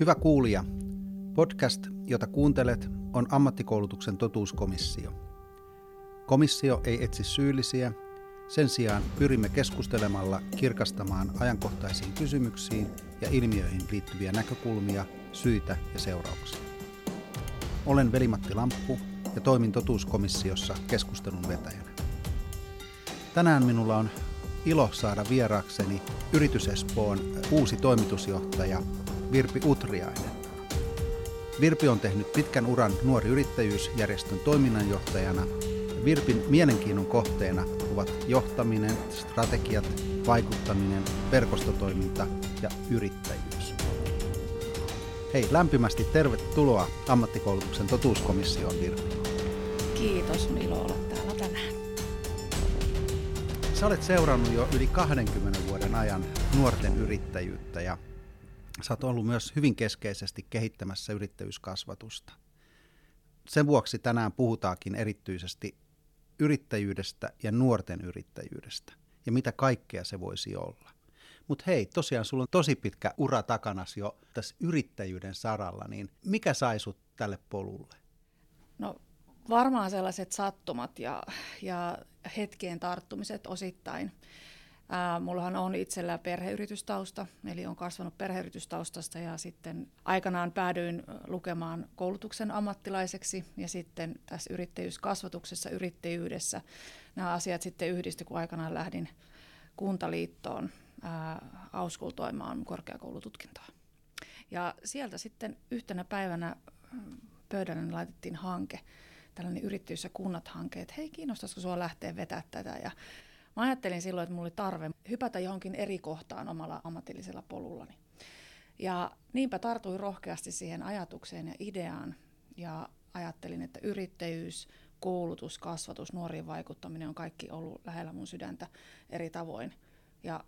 Hyvä kuulija, podcast, jota kuuntelet, on ammattikoulutuksen totuuskomissio. Komissio ei etsi syyllisiä, sen sijaan pyrimme keskustelemalla kirkastamaan ajankohtaisiin kysymyksiin ja ilmiöihin liittyviä näkökulmia, syitä ja seurauksia. Olen Velimatti Lamppu ja toimin totuuskomissiossa keskustelun vetäjänä. Tänään minulla on ilo saada vieraakseni Yritys Espoon uusi toimitusjohtaja Virpi Utriainen. Virpi on tehnyt pitkän uran nuori yrittäjyysjärjestön toiminnanjohtajana. Virpin mielenkiinnon kohteena ovat johtaminen, strategiat, vaikuttaminen, verkostotoiminta ja yrittäjyys. Hei, lämpimästi tervetuloa ammattikoulutuksen totuuskomissioon, Virpi. Kiitos, Milo, olla täällä tänään. Sä olet seurannut jo yli 20 vuoden ajan nuorten yrittäjyyttä ja sä oot ollut myös hyvin keskeisesti kehittämässä yrittäjyyskasvatusta. Sen vuoksi tänään puhutaankin erityisesti yrittäjyydestä ja nuorten yrittäjyydestä ja mitä kaikkea se voisi olla. Mutta hei, tosiaan sulla on tosi pitkä ura takanas jo tässä yrittäjyyden saralla, niin mikä sai sut tälle polulle? No varmaan sellaiset sattumat ja, ja hetkien tarttumiset osittain. Ää, mullahan on itsellä perheyritystausta, eli on kasvanut perheyritystaustasta ja sitten aikanaan päädyin lukemaan koulutuksen ammattilaiseksi ja sitten tässä yrittäjyyskasvatuksessa, yrittäjyydessä nämä asiat sitten yhdistyi, kun aikanaan lähdin kuntaliittoon ää, auskultoimaan korkeakoulututkintoa. Ja sieltä sitten yhtenä päivänä pöydälle laitettiin hanke, tällainen yrittäjyys- ja kunnat-hanke, että hei, kiinnostaisiko sinua lähteä vetämään tätä. Ja mä ajattelin silloin, että mulla oli tarve hypätä johonkin eri kohtaan omalla ammatillisella polullani. Ja niinpä tartuin rohkeasti siihen ajatukseen ja ideaan ja ajattelin, että yrittäjyys, koulutus, kasvatus, nuoriin vaikuttaminen on kaikki ollut lähellä mun sydäntä eri tavoin. Ja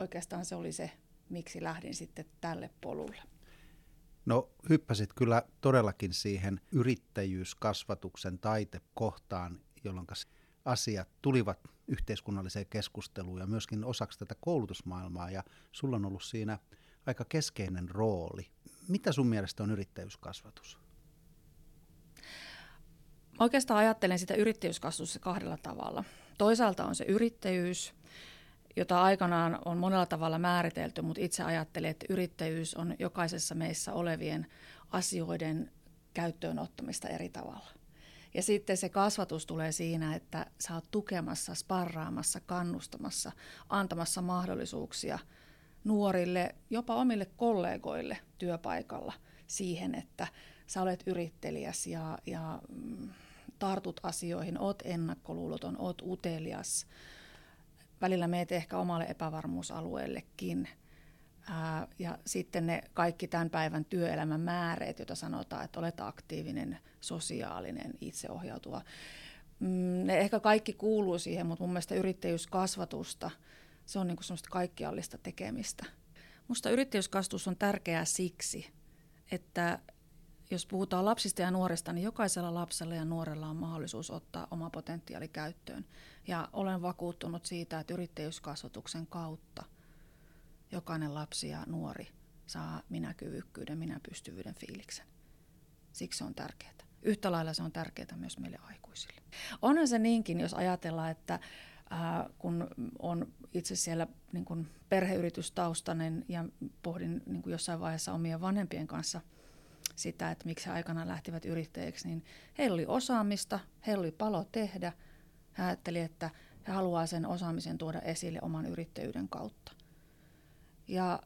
oikeastaan se oli se, miksi lähdin sitten tälle polulle. No hyppäsit kyllä todellakin siihen yrittäjyyskasvatuksen taitekohtaan, jolloin asiat tulivat yhteiskunnalliseen keskusteluun ja myöskin osaksi tätä koulutusmaailmaa ja sulla on ollut siinä aika keskeinen rooli. Mitä sun mielestä on yrittäjyyskasvatus? Oikeastaan ajattelen sitä yrittäjyyskasvatusta kahdella tavalla. Toisaalta on se yrittäjyys, jota aikanaan on monella tavalla määritelty, mutta itse ajattelen, että yrittäjyys on jokaisessa meissä olevien asioiden käyttöön ottamista eri tavalla. Ja sitten se kasvatus tulee siinä, että sä oot tukemassa, sparraamassa, kannustamassa, antamassa mahdollisuuksia nuorille, jopa omille kollegoille työpaikalla siihen, että sä olet yrittelijäs ja, ja mm, tartut asioihin, oot ennakkoluuloton, oot utelias, välillä meet ehkä omalle epävarmuusalueellekin. Ja sitten ne kaikki tämän päivän työelämän määreet, joita sanotaan, että olet aktiivinen, sosiaalinen, itseohjautuva. Mm, ne ehkä kaikki kuuluu siihen, mutta mun mielestä yrittäjyyskasvatusta, se on niin kuin semmoista kaikkiallista tekemistä. Musta yrittäjyyskasvatus on tärkeää siksi, että jos puhutaan lapsista ja nuorista, niin jokaisella lapsella ja nuorella on mahdollisuus ottaa oma potentiaali käyttöön. Ja olen vakuuttunut siitä, että yrittäjyyskasvatuksen kautta jokainen lapsi ja nuori saa minäkyvykkyyden, minäpystyvyyden fiiliksen. Siksi se on tärkeää. Yhtä lailla se on tärkeää myös meille aikuisille. Onhan se niinkin, jos ajatellaan, että äh, kun on itse siellä niin kun perheyritystaustainen ja pohdin niin jossain vaiheessa omien vanhempien kanssa – sitä, että miksi he aikana lähtivät yrittäjiksi, niin heillä oli osaamista, heillä oli palo tehdä. He ajatteli, että he haluaa sen osaamisen tuoda esille oman yrittäjyyden kautta. Ja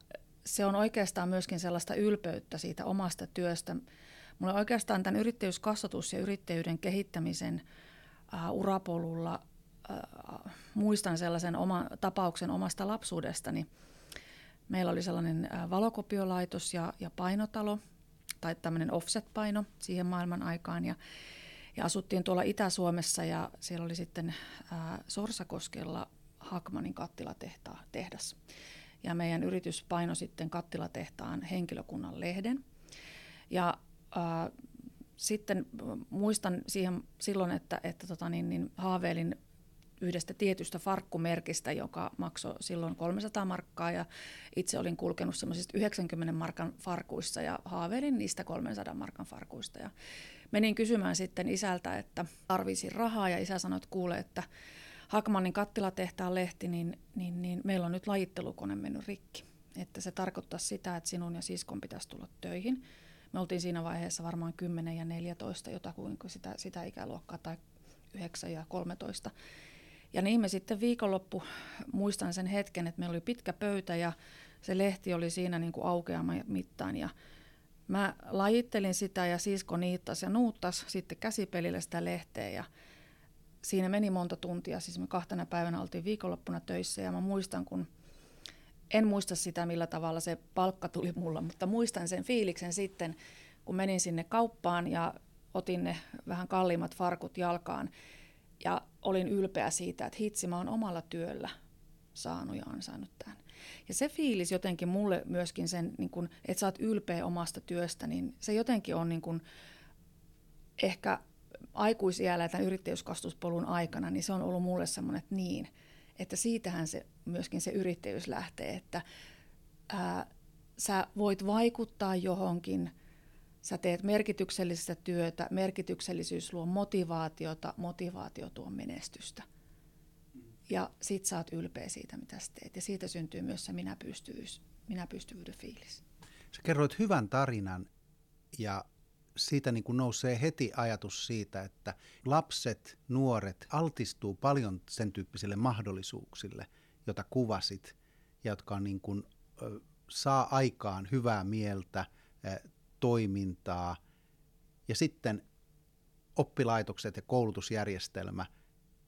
se on oikeastaan myöskin sellaista ylpeyttä siitä omasta työstä. Mulla oikeastaan tämän yrittäjyyskasvatus ja yrittäjyyden kehittämisen uh, urapolulla uh, muistan sellaisen oma, tapauksen omasta lapsuudestani. Meillä oli sellainen uh, valokopiolaitos ja, ja painotalo, tai tämmöinen offset-paino siihen maailman aikaan. Ja, ja asuttiin tuolla Itä-Suomessa ja siellä oli sitten ää, Sorsakoskella Hakmanin kattilatehdas. Ja meidän yritys paino sitten kattilatehtaan henkilökunnan lehden. Ja ää, sitten muistan siihen silloin, että, että tota niin, niin haaveilin yhdestä tietystä farkkumerkistä, joka maksoi silloin 300 markkaa ja itse olin kulkenut semmoisista 90 markan farkuissa ja haaveilin niistä 300 markan farkuista. Ja menin kysymään sitten isältä, että tarvisin rahaa ja isä sanoi, että kuule, että Hakmanin kattilatehtaan lehti, niin, niin, niin meillä on nyt lajittelukone mennyt rikki. Että se tarkoittaa sitä, että sinun ja siskon pitäisi tulla töihin. Me oltiin siinä vaiheessa varmaan 10 ja 14, jotakuinko sitä, sitä ikäluokkaa, tai 9 ja 13. Ja niin me sitten viikonloppu, muistan sen hetken, että meillä oli pitkä pöytä ja se lehti oli siinä niin kuin aukeama mittaan ja mä lajittelin sitä ja sisko niittas ja nuuttas sitten käsipelillä sitä lehteä ja siinä meni monta tuntia, siis me kahtena päivänä oltiin viikonloppuna töissä ja mä muistan, kun en muista sitä, millä tavalla se palkka tuli mulla, mutta muistan sen fiiliksen sitten, kun menin sinne kauppaan ja otin ne vähän kalliimmat farkut jalkaan ja olin ylpeä siitä, että hitsi, mä oon omalla työllä saanut ja ansainnut tämän. Ja se fiilis jotenkin mulle myöskin sen, niin kun, että sä oot ylpeä omasta työstä, niin se jotenkin on niin kun, ehkä aikuisiällä ja tämän yrittäjyyskastuspolun aikana, niin se on ollut mulle semmoinen, että niin, että siitähän se myöskin se yrittäjyys lähtee, että ää, sä voit vaikuttaa johonkin, sä teet merkityksellistä työtä, merkityksellisyys luo motivaatiota, motivaatio tuo menestystä. Ja sit sä oot ylpeä siitä, mitä sä teet. Ja siitä syntyy myös se minäpystyvyys, minäpystyvyyden fiilis. Sä kerroit hyvän tarinan ja siitä niin kuin nousee heti ajatus siitä, että lapset, nuoret altistuu paljon sen tyyppisille mahdollisuuksille, jota kuvasit, ja jotka on niin kuin, saa aikaan hyvää mieltä, toimintaa, ja sitten oppilaitokset ja koulutusjärjestelmä,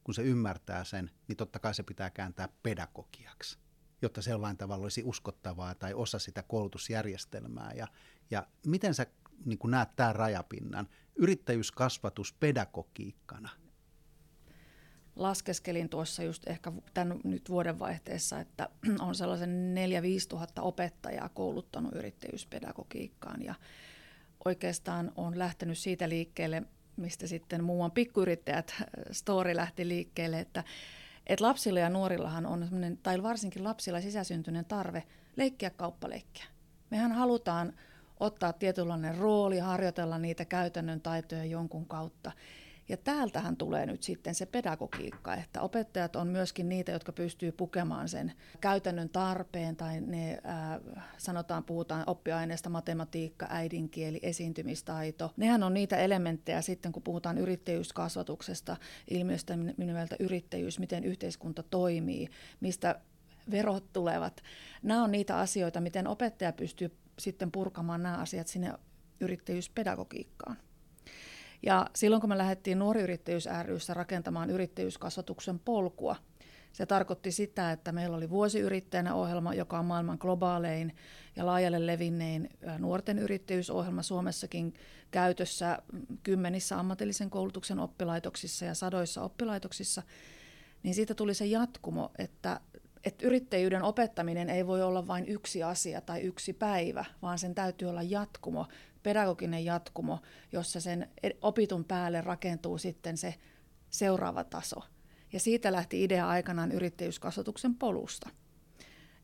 kun se ymmärtää sen, niin totta kai se pitää kääntää pedagogiaksi, jotta se jollain tavalla olisi uskottavaa tai osa sitä koulutusjärjestelmää. Ja, ja miten sä niin kuin näet tämän rajapinnan, yrittäjyyskasvatus pedagogiikkana? Laskeskelin tuossa just ehkä tämän nyt vuodenvaihteessa, että on sellaisen 4-5 tuhatta opettajaa kouluttanut yrittäjyyspedagogiikkaan ja oikeastaan on lähtenyt siitä liikkeelle, mistä sitten muuan pikkuyrittäjät äh, story lähti liikkeelle, että, että lapsilla ja nuorillahan on tai varsinkin lapsilla sisäsyntyinen tarve leikkiä kauppaleikkiä. Mehän halutaan ottaa tietynlainen rooli, harjoitella niitä käytännön taitoja jonkun kautta. Ja täältähän tulee nyt sitten se pedagogiikka, että opettajat on myöskin niitä, jotka pystyy pukemaan sen käytännön tarpeen tai ne ää, sanotaan, puhutaan oppiaineesta matematiikka, äidinkieli, esiintymistaito. Nehän on niitä elementtejä sitten, kun puhutaan yrittäjyyskasvatuksesta, ilmiöstä nimeltä yrittäjyys, miten yhteiskunta toimii, mistä verot tulevat. Nämä on niitä asioita, miten opettaja pystyy sitten purkamaan nämä asiat sinne yrittäjyyspedagogiikkaan. Ja silloin kun me lähdettiin Nuori Yrittäjyys ryssä rakentamaan yrittäjyyskasvatuksen polkua, se tarkoitti sitä, että meillä oli vuosiyrittäjänä ohjelma, joka on maailman globaalein ja laajalle levinnein nuorten yrittäjyysohjelma Suomessakin käytössä kymmenissä ammatillisen koulutuksen oppilaitoksissa ja sadoissa oppilaitoksissa, niin siitä tuli se jatkumo, että että yrittäjyyden opettaminen ei voi olla vain yksi asia tai yksi päivä, vaan sen täytyy olla jatkumo, pedagoginen jatkumo, jossa sen opitun päälle rakentuu sitten se seuraava taso. Ja siitä lähti idea aikanaan yrittäjyyskasvatuksen polusta.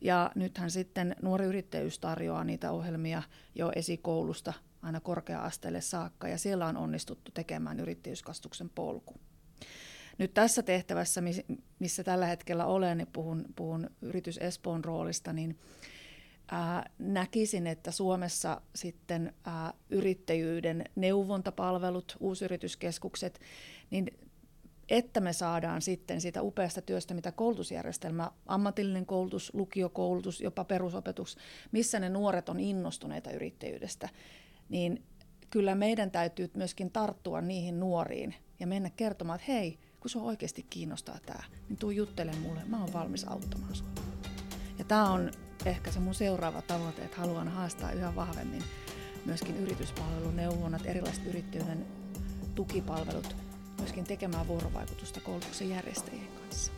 Ja nythän sitten nuori yrittäjyys tarjoaa niitä ohjelmia jo esikoulusta aina korkea-asteelle saakka, ja siellä on onnistuttu tekemään yrittäjyyskasvatuksen polku. Nyt tässä tehtävässä, missä tällä hetkellä olen, niin puhun, puhun yritys Espoon roolista, niin ää, näkisin, että Suomessa sitten ää, yrittäjyyden neuvontapalvelut, uusyrityskeskukset, niin että me saadaan sitten siitä upeasta työstä, mitä koulutusjärjestelmä, ammatillinen koulutus, lukiokoulutus, jopa perusopetus, missä ne nuoret on innostuneita yrittäjyydestä, niin kyllä meidän täytyy myöskin tarttua niihin nuoriin ja mennä kertomaan, että hei, kun sua oikeasti kiinnostaa tämä, niin tuu juttele mulle, mä oon valmis auttamaan sua. Ja tämä on ehkä se mun seuraava tavoite, että haluan haastaa yhä vahvemmin myöskin yrityspalveluneuvonnat, erilaiset yrittäjyyden tukipalvelut, myöskin tekemään vuorovaikutusta koulutuksen järjestäjien kanssa.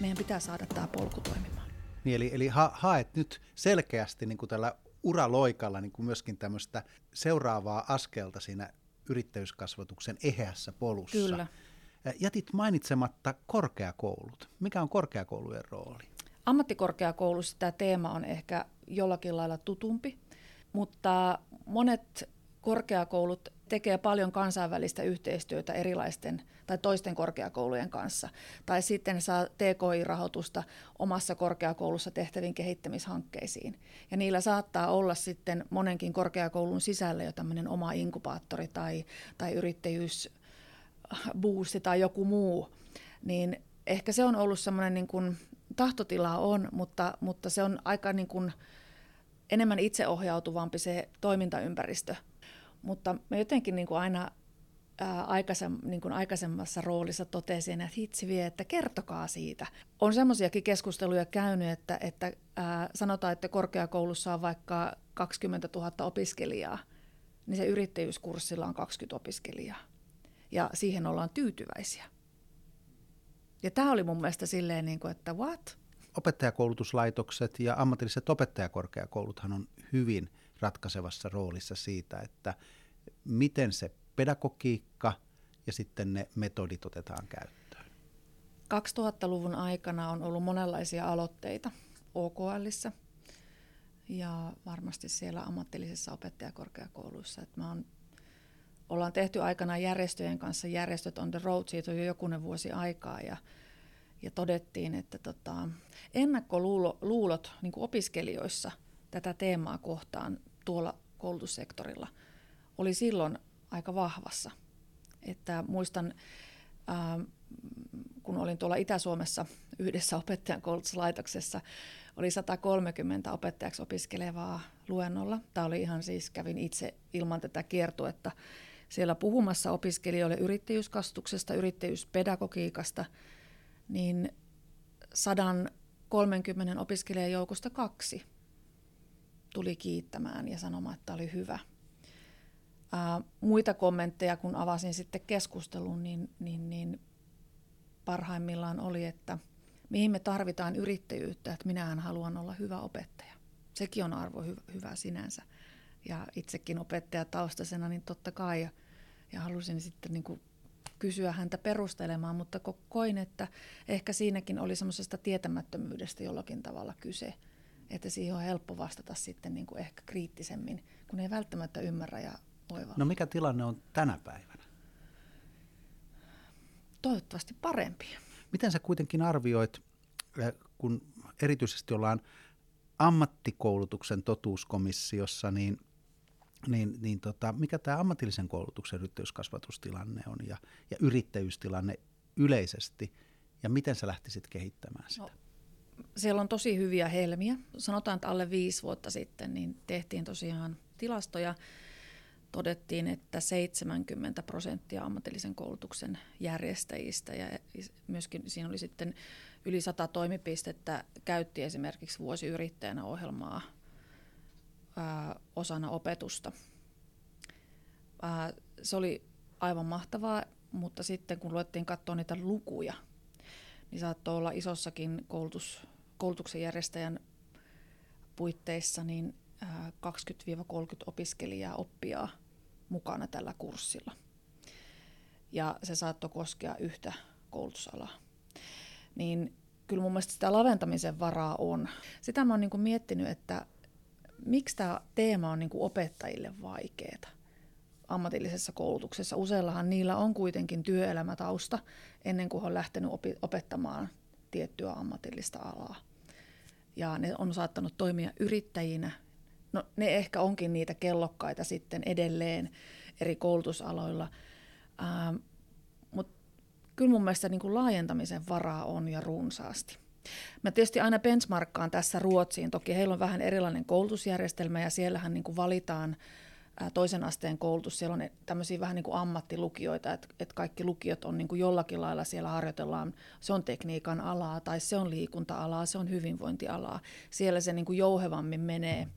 Meidän pitää saada tämä polku toimimaan. Niin, eli, eli ha, haet nyt selkeästi niin kuin tällä uraloikalla niin kuin myöskin tämmöistä seuraavaa askelta siinä yrittäjyyskasvatuksen eheässä polussa. Kyllä Jätit mainitsematta korkeakoulut. Mikä on korkeakoulujen rooli? Ammattikorkeakoulussa tämä teema on ehkä jollakin lailla tutumpi, mutta monet korkeakoulut tekee paljon kansainvälistä yhteistyötä erilaisten tai toisten korkeakoulujen kanssa. Tai sitten saa TKI-rahoitusta omassa korkeakoulussa tehtäviin kehittämishankkeisiin. Ja niillä saattaa olla sitten monenkin korkeakoulun sisällä jo tämmöinen oma inkubaattori tai, tai yrittäjyysboosti tai joku muu. Niin ehkä se on ollut semmoinen niin kuin, tahtotila on, mutta, mutta se on aika niin kuin, enemmän itseohjautuvampi se toimintaympäristö mutta mä jotenkin niin kuin aina aikaisem, niin kuin aikaisemmassa roolissa totesin, että hitsi vie, että kertokaa siitä. On semmoisiakin keskusteluja käynyt, että, että ää, sanotaan, että korkeakoulussa on vaikka 20 000 opiskelijaa, niin se yrittäjyyskurssilla on 20 opiskelijaa. Ja siihen ollaan tyytyväisiä. Ja tämä oli mun mielestä silleen, niin kuin, että what? Opettajakoulutuslaitokset ja ammatilliset opettajakorkeakouluthan on hyvin – ratkaisevassa roolissa siitä, että miten se pedagogiikka ja sitten ne metodit otetaan käyttöön. 2000-luvun aikana on ollut monenlaisia aloitteita OKLissa ja varmasti siellä ammatillisissa opettajakorkeakouluissa. Että mä on, ollaan tehty aikanaan järjestöjen kanssa järjestöt on the road, siitä on jo jokunen vuosi aikaa ja, ja todettiin, että tota, ennakkoluulot niin opiskelijoissa tätä teemaa kohtaan tuolla koulutussektorilla oli silloin aika vahvassa. Että muistan, ää, kun olin tuolla Itä-Suomessa yhdessä opettajan koulutuslaitoksessa, oli 130 opettajaksi opiskelevaa luennolla. Tämä oli ihan siis, kävin itse ilman tätä kiertuetta siellä puhumassa opiskelijoille yrittäjyyskastuksesta, yrittäjyyspedagogiikasta, niin 130 opiskelijan joukosta kaksi tuli kiittämään ja sanomaan, että oli hyvä. Ää, muita kommentteja, kun avasin sitten keskustelun, niin, niin, niin parhaimmillaan oli, että mihin me tarvitaan yrittäjyyttä, että minähän haluan olla hyvä opettaja. Sekin on arvo hy- hyvä sinänsä. Ja itsekin opettajataustaisena, niin totta kai, ja, ja halusin sitten niin kuin kysyä häntä perustelemaan, mutta koin, että ehkä siinäkin oli semmoisesta tietämättömyydestä jollakin tavalla kyse – että siihen on helppo vastata sitten niin kuin ehkä kriittisemmin, kun ei välttämättä ymmärrä ja oivaa. No mikä tilanne on tänä päivänä? Toivottavasti parempi. Miten sä kuitenkin arvioit, äh, kun erityisesti ollaan ammattikoulutuksen totuuskomissiossa, niin, niin, niin tota, mikä tämä ammatillisen koulutuksen yrittäjyyskasvatustilanne on ja, ja yrittäjyystilanne yleisesti, ja miten sä lähtisit kehittämään sitä? No, siellä on tosi hyviä helmiä. Sanotaan, että alle viisi vuotta sitten niin tehtiin tosiaan tilastoja. Todettiin, että 70 prosenttia ammatillisen koulutuksen järjestäjistä ja myöskin siinä oli sitten yli 100 toimipistettä käytti esimerkiksi vuosiyrittäjänä ohjelmaa ää, osana opetusta. Se oli aivan mahtavaa, mutta sitten kun luettiin katsoa niitä lukuja, niin saattoi olla isossakin koulutus, koulutuksen järjestäjän puitteissa niin 20-30 opiskelijaa oppijaa mukana tällä kurssilla. Ja se saattoi koskea yhtä koulutusalaa. Niin kyllä mun mielestä sitä laventamisen varaa on. Sitä mä oon niin miettinyt, että miksi tämä teema on niin opettajille vaikeaa ammatillisessa koulutuksessa. Useillahan niillä on kuitenkin työelämätausta ennen kuin on lähtenyt opi- opettamaan tiettyä ammatillista alaa. Ja ne on saattanut toimia yrittäjinä. No ne ehkä onkin niitä kellokkaita sitten edelleen eri koulutusaloilla. Ähm, Mutta kyllä mun mielestä niin kuin laajentamisen varaa on ja runsaasti. Mä tietysti aina benchmarkkaan tässä Ruotsiin. Toki heillä on vähän erilainen koulutusjärjestelmä ja siellähän niin kuin valitaan toisen asteen koulutus, siellä on tämmöisiä vähän niin kuin ammattilukioita, että, että kaikki lukiot on niin kuin jollakin lailla siellä harjoitellaan, se on tekniikan alaa tai se on liikunta-alaa, se on hyvinvointialaa. Siellä se niin kuin jouhevammin menee,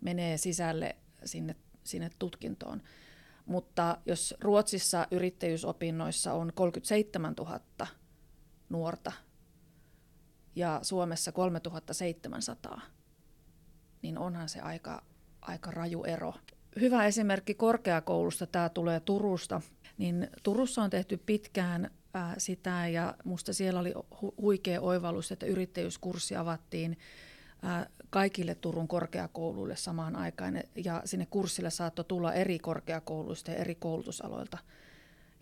menee sisälle sinne, sinne tutkintoon. Mutta jos Ruotsissa yrittäjyysopinnoissa on 37 000 nuorta ja Suomessa 3700, niin onhan se aika, aika raju ero. Hyvä esimerkki korkeakoulusta, tämä tulee Turusta, niin Turussa on tehty pitkään ää, sitä ja musta siellä oli hu- huikea oivallus, että yrittäjyyskurssi avattiin ää, kaikille Turun korkeakouluille samaan aikaan. Ja sinne kurssille saattoi tulla eri korkeakouluista ja eri koulutusaloilta.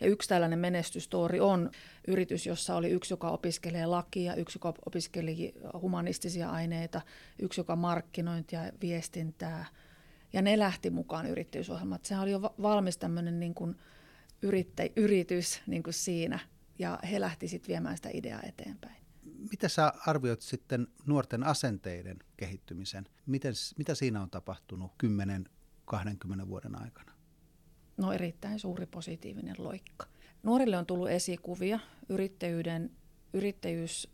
Ja yksi tällainen menestystori on yritys, jossa oli yksi, joka opiskelee lakia, yksi, joka opiskeli humanistisia aineita, yksi, joka markkinointia ja viestintää. Ja ne lähti mukaan yrittäjyysohjelmaan. Sehän oli jo valmis tämmöinen niin kuin yrittä, yritys niin kuin siinä, ja he lähti sitten viemään sitä ideaa eteenpäin. Mitä sä arvioit sitten nuorten asenteiden kehittymisen? Miten, mitä siinä on tapahtunut 10-20 vuoden aikana? No erittäin suuri positiivinen loikka. Nuorille on tullut esikuvia. Yrittäjyyden, yrittäjyys,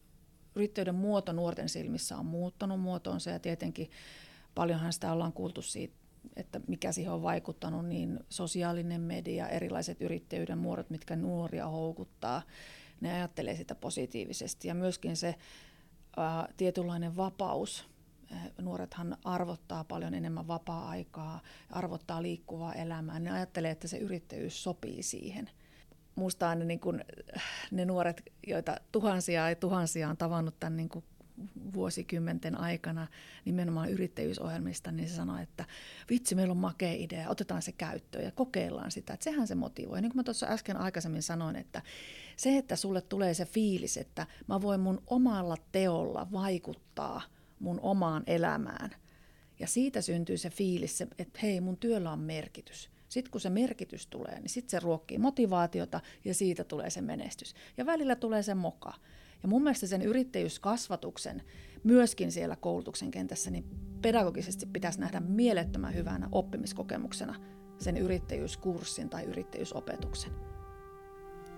yrittäjyyden muoto nuorten silmissä on muuttanut muotoonsa ja tietenkin paljonhan sitä ollaan kuultu siitä, että mikä siihen on vaikuttanut, niin sosiaalinen media, erilaiset yrittäjyyden muodot, mitkä nuoria houkuttaa, ne ajattelee sitä positiivisesti. Ja myöskin se ää, tietynlainen vapaus. Nuorethan arvottaa paljon enemmän vapaa-aikaa, arvottaa liikkuvaa elämää. Ne ajattelee, että se yrittäjyys sopii siihen. Musta aina niin kun, ne nuoret, joita tuhansia ja tuhansia on tavannut tämän niin vuosikymmenten aikana nimenomaan yrittäjyysohjelmista, niin se sanoi, että vitsi, meillä on makea idea, otetaan se käyttöön ja kokeillaan sitä. Että sehän se motivoi. Niin kuin mä tuossa äsken aikaisemmin sanoin, että se, että sulle tulee se fiilis, että mä voin mun omalla teolla vaikuttaa mun omaan elämään. Ja siitä syntyy se fiilis, että hei, mun työllä on merkitys. Sitten kun se merkitys tulee, niin sitten se ruokkii motivaatiota ja siitä tulee se menestys. Ja välillä tulee se moka. Ja mun mielestä sen yrittäjyyskasvatuksen myöskin siellä koulutuksen kentässä niin pedagogisesti pitäisi nähdä mielettömän hyvänä oppimiskokemuksena sen yrittäjyyskurssin tai yrittäjyysopetuksen.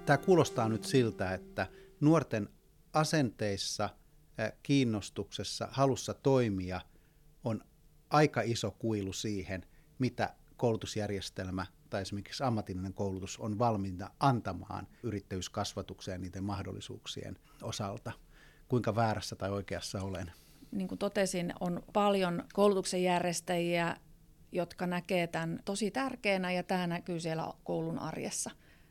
Tämä kuulostaa nyt siltä, että nuorten asenteissa, kiinnostuksessa, halussa toimia on aika iso kuilu siihen, mitä koulutusjärjestelmä tai esimerkiksi ammatillinen koulutus on valmiina antamaan yrittäjyyskasvatukseen niiden mahdollisuuksien osalta. Kuinka väärässä tai oikeassa olen? Niin kuin totesin, on paljon koulutuksen järjestäjiä, jotka näkee tämän tosi tärkeänä ja tämä näkyy siellä koulun arjessa.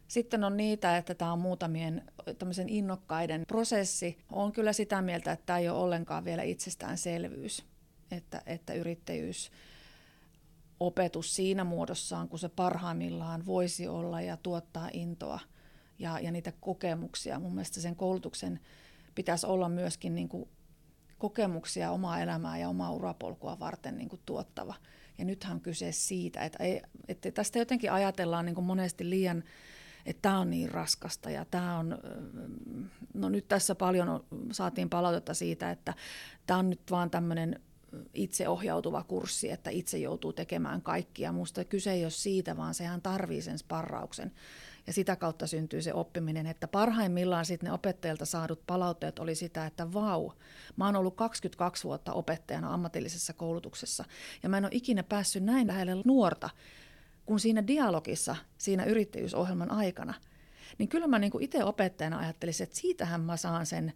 Sitten on niitä, että tämä on muutamien tämmöisen innokkaiden prosessi. On kyllä sitä mieltä, että tämä ei ole ollenkaan vielä itsestäänselvyys, että, että yrittäjyys opetus siinä muodossaan, kun se parhaimmillaan voisi olla ja tuottaa intoa ja, ja niitä kokemuksia. Mun mielestä sen koulutuksen pitäisi olla myöskin niin kuin kokemuksia omaa elämää ja omaa urapolkua varten niin kuin tuottava. Ja nythän on kyse siitä, että, ei, että tästä jotenkin ajatellaan niin kuin monesti liian, että tämä on niin raskasta ja tämä on, no nyt tässä paljon saatiin palautetta siitä, että tämä on nyt vaan tämmöinen itseohjautuva kurssi, että itse joutuu tekemään kaikkia. Minusta kyse ei ole siitä, vaan sehän tarvii sen sparrauksen. Ja sitä kautta syntyy se oppiminen, että parhaimmillaan sitten ne opettajilta saadut palautteet oli sitä, että vau, mä oon ollut 22 vuotta opettajana ammatillisessa koulutuksessa ja mä en ole ikinä päässyt näin lähelle nuorta kuin siinä dialogissa, siinä yrittäjyysohjelman aikana. Niin kyllä mä niin itse opettajana ajattelisin, että siitähän mä saan sen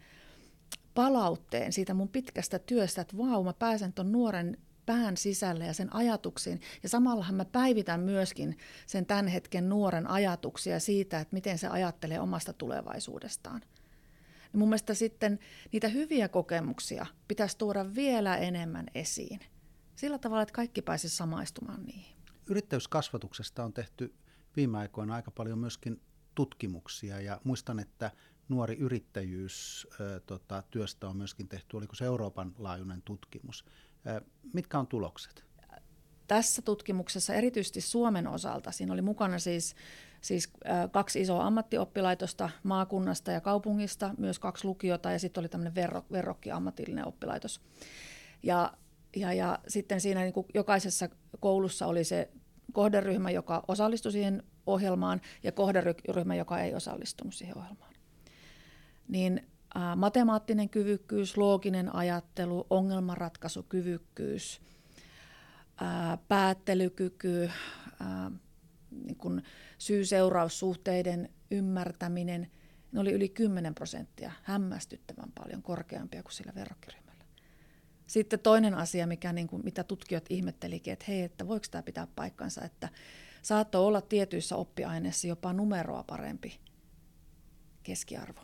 palautteen siitä mun pitkästä työstä, että vau, mä pääsen ton nuoren pään sisälle ja sen ajatuksiin. Ja samallahan mä päivitän myöskin sen tämän hetken nuoren ajatuksia siitä, että miten se ajattelee omasta tulevaisuudestaan. Ja mun mielestä sitten niitä hyviä kokemuksia pitäisi tuoda vielä enemmän esiin. Sillä tavalla, että kaikki pääsisi samaistumaan niihin. Yrittäjyyskasvatuksesta on tehty viime aikoina aika paljon myöskin tutkimuksia ja muistan, että nuori yrittäjyys tota, työstä on myöskin tehty, oliko se Euroopan laajuinen tutkimus. Mitkä on tulokset? Tässä tutkimuksessa erityisesti Suomen osalta, siinä oli mukana siis, siis kaksi isoa ammattioppilaitosta maakunnasta ja kaupungista, myös kaksi lukiota ja sitten oli tämmöinen verro, verrokki ammatillinen oppilaitos. Ja, ja, ja sitten siinä niin kuin jokaisessa koulussa oli se kohderyhmä, joka osallistui siihen ohjelmaan ja kohderyhmä, joka ei osallistunut siihen ohjelmaan niin ä, matemaattinen kyvykkyys, looginen ajattelu, ongelmanratkaisukyvykkyys, ä, päättelykyky, ä, niin kun syy-seuraussuhteiden ymmärtäminen, ne oli yli 10 prosenttia, hämmästyttävän paljon korkeampia kuin sillä verrokkiryhmällä. Sitten toinen asia, mikä, niin kuin, mitä tutkijat ihmettelikin, että hei, että voiko tämä pitää paikkansa, että saattoi olla tietyissä oppiaineissa jopa numeroa parempi keskiarvo.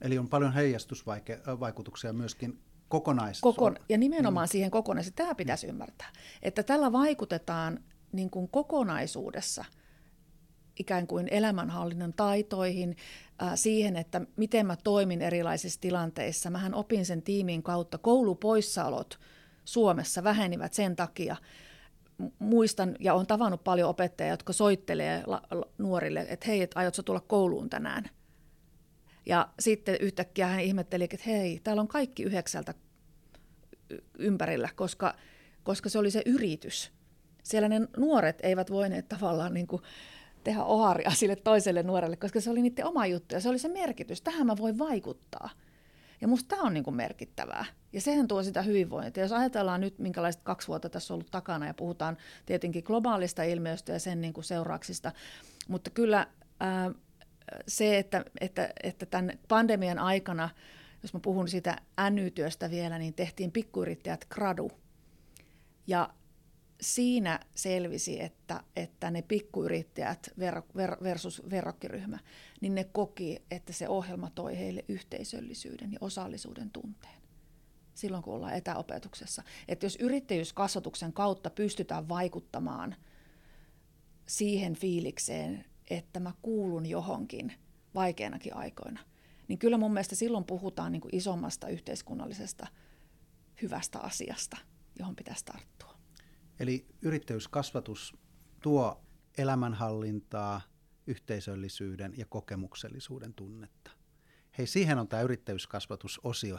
Eli on paljon heijastusvaikutuksia myöskin kokonais... Kokon, ja nimenomaan mm. siihen kokonaisuuteen. Tämä pitäisi ymmärtää, että tällä vaikutetaan niin kuin kokonaisuudessa ikään kuin elämänhallinnan taitoihin, siihen, että miten mä toimin erilaisissa tilanteissa. Mähän opin sen tiimin kautta. Koulupoissaolot Suomessa vähenivät sen takia. Muistan ja olen tavannut paljon opettajia, jotka soittelee nuorille, että hei, et aiotko tulla kouluun tänään? Ja sitten yhtäkkiä hän ihmetteli, että hei, täällä on kaikki yhdeksältä ympärillä, koska, koska se oli se yritys. Siellä ne nuoret eivät voineet tavallaan niin kuin tehdä oharia sille toiselle nuorelle, koska se oli niiden oma juttu ja se oli se merkitys. Tähän mä voin vaikuttaa. Ja musta tämä on niin kuin merkittävää. Ja sehän tuo sitä hyvinvointia. Jos ajatellaan nyt, minkälaiset kaksi vuotta tässä on ollut takana ja puhutaan tietenkin globaalista ilmiöstä ja sen niin kuin seurauksista, mutta kyllä ää, se, että, että, että tämän pandemian aikana, jos mä puhun sitä NY-työstä vielä, niin tehtiin pikkuyrittäjät gradu. Ja siinä selvisi, että, että ne pikkuyrittäjät ver, ver, versus verrokkiryhmä, niin ne koki, että se ohjelma toi heille yhteisöllisyyden ja osallisuuden tunteen silloin, kun ollaan etäopetuksessa. Että jos yrittäjyyskasvatuksen kautta pystytään vaikuttamaan siihen fiilikseen, että mä kuulun johonkin vaikeinakin aikoina, niin kyllä mun mielestä silloin puhutaan niin kuin isommasta yhteiskunnallisesta hyvästä asiasta, johon pitäisi tarttua. Eli yrittäjyyskasvatus tuo elämänhallintaa, yhteisöllisyyden ja kokemuksellisuuden tunnetta. Hei, siihen on tämä yrittäjyyskasvatusosio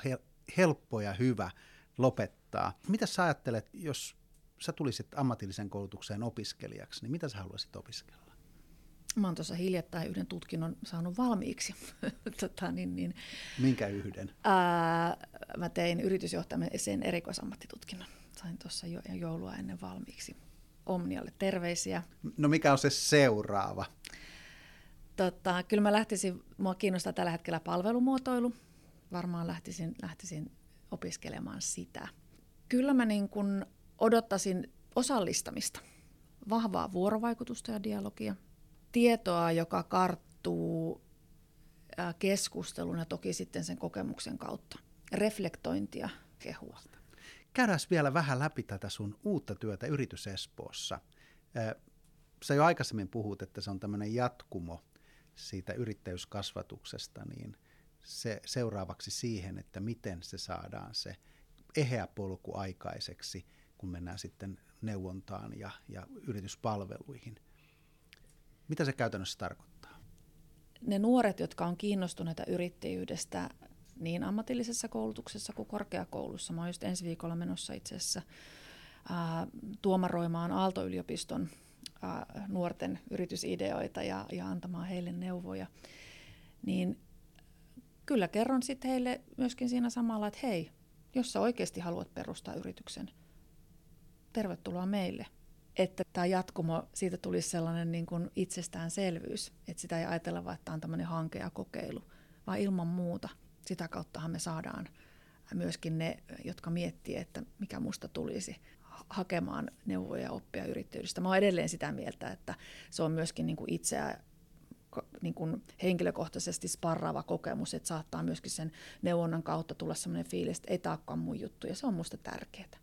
helppo ja hyvä lopettaa. Mitä sä ajattelet, jos sä tulisit ammatillisen koulutukseen opiskelijaksi, niin mitä sä haluaisit opiskella? Mä oon tuossa hiljattain yhden tutkinnon saanut valmiiksi. tota, niin, niin. Minkä yhden? Ää, mä tein yritysjohtamisen erikoisammattitutkinnon. Sain tuossa jo, joulua ennen valmiiksi. Omnialle terveisiä. No mikä on se seuraava? Tota, kyllä mä lähtisin, mua kiinnostaa tällä hetkellä palvelumuotoilu. Varmaan lähtisin, lähtisin opiskelemaan sitä. Kyllä mä niin kun odottaisin osallistamista, vahvaa vuorovaikutusta ja dialogia, tietoa, joka karttuu keskustelun ja toki sitten sen kokemuksen kautta. Reflektointia, kehua. Käydään vielä vähän läpi tätä sun uutta työtä Yritys Espoossa. Sä jo aikaisemmin puhut, että se on tämmöinen jatkumo siitä yrittäjyyskasvatuksesta, niin se seuraavaksi siihen, että miten se saadaan se eheä polku aikaiseksi, kun mennään sitten neuvontaan ja, ja yrityspalveluihin – mitä se käytännössä tarkoittaa? Ne nuoret, jotka on kiinnostuneita yrittäjyydestä niin ammatillisessa koulutuksessa kuin korkeakoulussa, mä oon just ensi viikolla menossa itse asiassa ää, tuomaroimaan Aalto-yliopiston ää, nuorten yritysideoita ja, ja antamaan heille neuvoja, niin kyllä kerron sitten heille myöskin siinä samalla, että hei, jos sä oikeasti haluat perustaa yrityksen, tervetuloa meille – että tämä jatkumo, siitä tulisi sellainen niin kuin itsestäänselvyys, että sitä ei ajatella vain, että on tämmöinen hanke ja kokeilu, vaan ilman muuta. Sitä kauttahan me saadaan myöskin ne, jotka miettii, että mikä musta tulisi hakemaan neuvoja ja oppia yrittäjyydestä. Mä olen edelleen sitä mieltä, että se on myöskin niin kuin itseä niin kuin henkilökohtaisesti sparraava kokemus, että saattaa myöskin sen neuvonnan kautta tulla sellainen fiilis, että ei tämä mun juttu, ja se on musta tärkeää.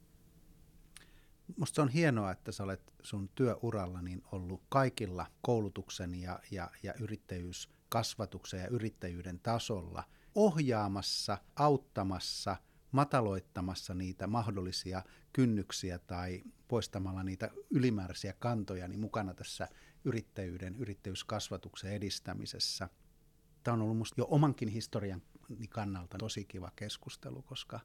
Musta se on hienoa, että sä olet sun työuralla niin ollut kaikilla koulutuksen ja, ja, ja yrittäjyyskasvatuksen ja yrittäjyyden tasolla ohjaamassa, auttamassa, mataloittamassa niitä mahdollisia kynnyksiä tai poistamalla niitä ylimääräisiä kantoja niin mukana tässä yrittäjyyden, yrittäjyyskasvatuksen edistämisessä. Tämä on ollut musta jo omankin historian kannalta tosi kiva keskustelu, koska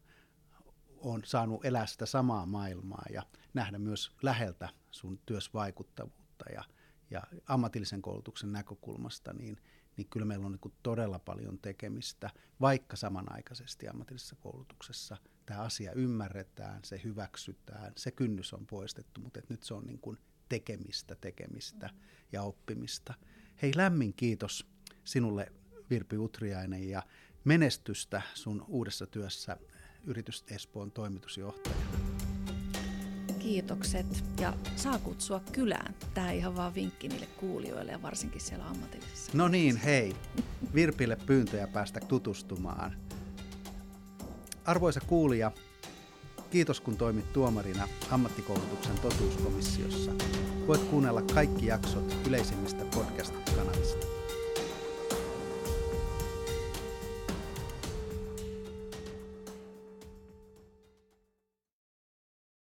on saanut elää sitä samaa maailmaa ja nähdä myös läheltä sun työsvaikuttavuutta ja, ja ammatillisen koulutuksen näkökulmasta, niin, niin kyllä meillä on niin todella paljon tekemistä, vaikka samanaikaisesti ammatillisessa koulutuksessa tämä asia ymmärretään, se hyväksytään, se kynnys on poistettu, mutta et nyt se on niin kuin tekemistä, tekemistä ja oppimista. Hei lämmin kiitos sinulle Virpi Utriainen ja menestystä sun uudessa työssä Yritys Espoon toimitusjohtaja. Kiitokset ja saa kutsua kylään. Tämä ihan vaan vinkki niille kuulijoille ja varsinkin siellä ammatillisessa. No niin, hei. Virpille pyyntöjä päästä tutustumaan. Arvoisa kuulija, kiitos kun toimit tuomarina ammattikoulutuksen totuuskomissiossa. Voit kuunnella kaikki jaksot yleisimmistä podcast-kanavista.